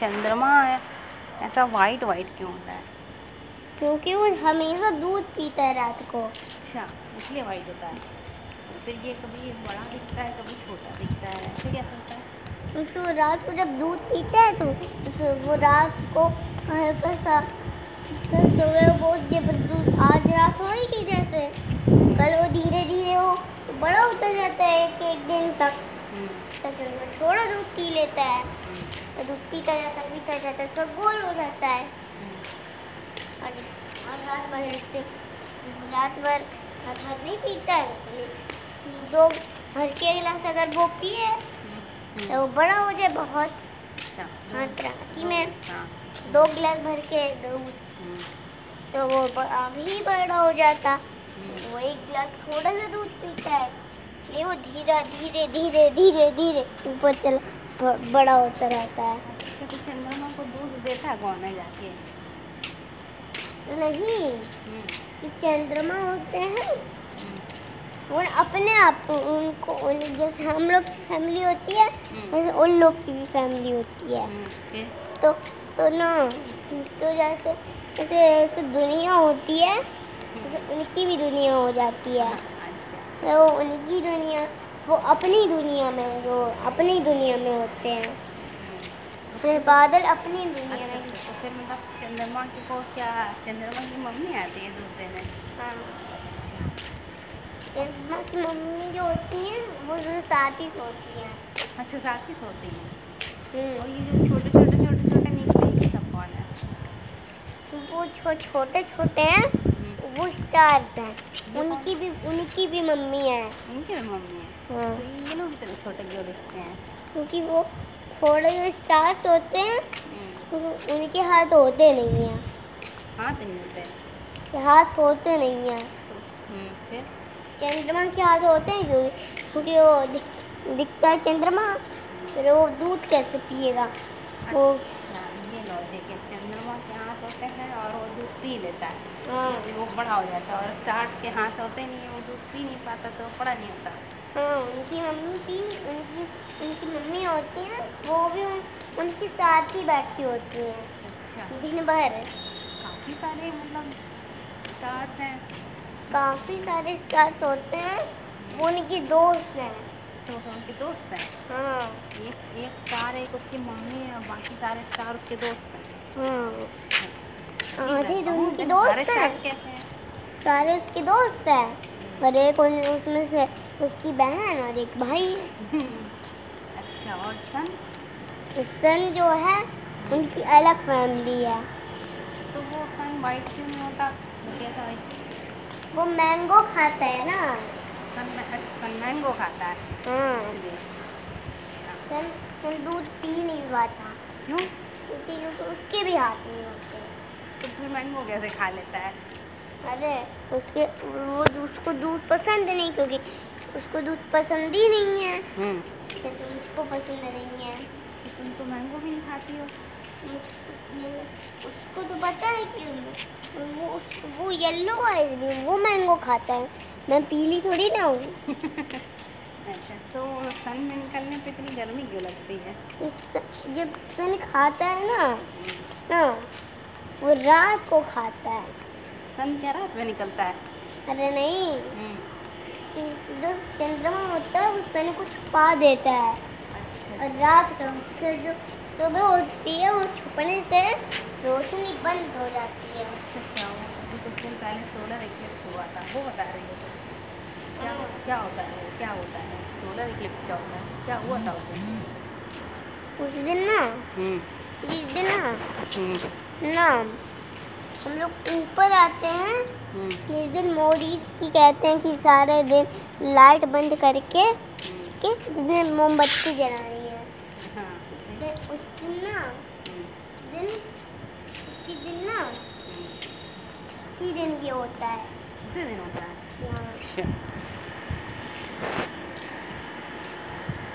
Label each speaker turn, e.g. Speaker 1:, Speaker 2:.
Speaker 1: चंद्रमा है। ऐसा वाइट वाइट क्यों होता है?
Speaker 2: क्योंकि वो हमेशा दूध पीता है रात को।
Speaker 1: अच्छा इसलिए वाइट होता है। तो फिर ये कभी बड़ा दिखता है कभी छोटा दिखता है। ऐसे कैसे होता है?
Speaker 2: क्योंकि वो रात को जब दूध पीता है तो तो वो रात को हल्का सा फिर सुबह वो ये दूध आज रात होगी जैसे। कल वो धीरे धीरे वो बड़ा होता जाता है एक एक दिन तक।
Speaker 1: हम्म,
Speaker 2: तक वो थोड़ा दूध पी लेता है।
Speaker 1: हम्म,
Speaker 2: तो दूध पीता जाता है पीता जाता है फिर गोल हो जाता है।
Speaker 1: हम्म,
Speaker 2: और, और रात भर ऐसे रात भर रात भर नहीं पीता है। दो भर के गिलास अगर वो पिए
Speaker 1: हम्म,
Speaker 2: तो वो बड़ा हो जाए बहुत।
Speaker 1: अच्छा
Speaker 2: हाँ में
Speaker 1: हाँ।
Speaker 2: दो गिलास भर के दूध।
Speaker 1: हम्म,
Speaker 2: तो वो अभी बड़ा हो जाता।
Speaker 1: हम्म,
Speaker 2: वो एक गिलास थोड़ा सा दूध पीता है। ये वो धीरे धीरे धीरे धीरे धीरे ऊपर चल बड़ा होता रहता है।
Speaker 1: तो चंद्रमा को दूध देता है है जाके।
Speaker 2: नहीं
Speaker 1: हम्म,
Speaker 2: जो चंद्रमा होते हैं।
Speaker 1: हम्म,
Speaker 2: वो अपने आप उनको उन जैसे हम लोग की फैमिली होती है
Speaker 1: हम्म,
Speaker 2: वैसे उन लोग की भी फैमिली होती है।
Speaker 1: हम्म,
Speaker 2: तो तो ना तो जैसे जैसे ऐसे दुनिया होती है उनकी भी दुनिया हो जाती है।
Speaker 1: अच्छा
Speaker 2: तो उनकी दुनिया वो अपनी दुनिया में जो अपनी दुनिया में होते हैं। फिर बादल अपनी दुनिया
Speaker 1: अच्छा
Speaker 2: में।
Speaker 1: तो फिर मतलब चंद्रमा की को क्या चंद्रमा की मम्मी आती है दूध देने?
Speaker 2: हाँ। चंद्रमा की मम्मी जो होती हैं वो जो साथ ही सोती हैं।
Speaker 1: अच्छा साथ ही सोती हैं?
Speaker 2: हम्म।
Speaker 1: और ये जो छोटे छोटे छोटे छोटे निकले ये सब कौन है?
Speaker 2: वो छोटे छोटे हैं वो स्टार्स हैं। उनकी भी उनकी भी मम्मी है।
Speaker 1: उनकी भी मम्मी है?
Speaker 2: हाँ।
Speaker 1: तो ये लोग इतने छोटे क्यों दिखते हैं?
Speaker 2: क्योंकि वो थोड़े जो स्टार्स होते हैं
Speaker 1: हम्म,
Speaker 2: उनके हाथ होते नहीं हैं।
Speaker 1: हाथ नहीं होते?
Speaker 2: हाथ होते नहीं हैं।
Speaker 1: हम्म,
Speaker 2: चंद्रमा के हाथ होते हैं क्योंकि क्योंकि वो दिख, दिखता है चंद्रमा फिर वो दूध कैसे पिएगा? वो
Speaker 1: अच्छा ये चंद्रमा के हाथ होते हैं और वो दूध पी लेता है।
Speaker 2: हाँ।
Speaker 1: वो बड़ा हो जाता है और स्टार्स के हाथ होते नहीं है वो दूध पी नहीं पाता तो बड़ा नहीं होता।
Speaker 2: हाँ उनकी मम्मी भी उनकी उनकी मम्मी होती हैं वो भी उन, उनके साथ ही बैठी होती हैं।
Speaker 1: अच्छा।
Speaker 2: दिन भर।
Speaker 1: काफ़ी सारे मतलब स्टार्स हैं।
Speaker 2: काफ़ी सारे स्टार्स होते हैं वो उनकी दोस्त हैं।
Speaker 1: तो उनके दोस्त हैं?
Speaker 2: हाँ।
Speaker 1: एक एक स्टार एक उसकी मम्मी है और बाकी सारे स्टार उसके दोस्त हैं।
Speaker 2: हाँ। आधे
Speaker 1: मैं
Speaker 2: तो उनकी दोस्त हैं।
Speaker 1: हैं?
Speaker 2: सारे उसके दोस्त हैं। और एक उसमें से उसकी बहन और एक भाई
Speaker 1: अच्छा और सन?
Speaker 2: सन जो है उनकी अलग फैमिली है।
Speaker 1: तो वो सन वाइट क्यों नहीं होता? वो कैसा
Speaker 2: वो मैंगो खाता है ना।
Speaker 1: सन सन मैंगो खाता है।
Speaker 2: हाँ।
Speaker 1: अच्छा।
Speaker 2: सन सन दूध पी नहीं पाता।
Speaker 1: क्यों?
Speaker 2: क्योंकि उसके भी हाथ नहीं होते।
Speaker 1: तो फिर मैंगो कैसे खा लेता है
Speaker 2: अरे उसके वो उसको दूध पसंद नहीं क्योंकि उसको दूध पसंद ही नहीं है।
Speaker 1: हम्म।
Speaker 2: तो उसको पसंद नहीं है।
Speaker 1: तो तुम तो मैंगो भी नहीं खाती हो।
Speaker 2: उसको तो पता है कि वो उसको वो येलो है वो मैंगो खाता है। मैं पीली थोड़ी ना हूँ।
Speaker 1: अच्छा तो सन में निकलने पे इतनी गर्मी क्यों लगती है?
Speaker 2: जब सन खाता है ना ना वो रात को खाता है।
Speaker 1: सन क्या रात में निकलता है?
Speaker 2: अरे नहीं।
Speaker 1: हम्म,
Speaker 2: जो चंद्रमा होता है वो सन को छुपा देता है।
Speaker 1: अच्छा।
Speaker 2: और रात को फिर जो सुबह होती है वो छुपने से रोशनी बंद हो जाती है।
Speaker 1: अच्छा क्या हुआ? अभी कुछ दिन पहले सोलर इक्लिप्स हुआ था। वो बता रही है क्या क्या होता है? क्या होता है? सोलर इक्लिप्स क्या होता है? क्या हुआ था उस दिन?
Speaker 2: उस दिन ना
Speaker 1: हम्म,
Speaker 2: जिस दिन ना
Speaker 1: हम्म,
Speaker 2: ना हम लोग ऊपर आते हैं।
Speaker 1: हम्म।
Speaker 2: जिस दिन मोदी की कहते हैं कि सारे दिन लाइट बंद करके कि दिन मोमबत्ती जलानी है।
Speaker 1: हाँ,
Speaker 2: तो उस दिन ना दिन दिन ना हम्म। उसी दिन ये होता है।
Speaker 1: उसी दिन होता है।
Speaker 2: हाँ।
Speaker 1: अच्छा।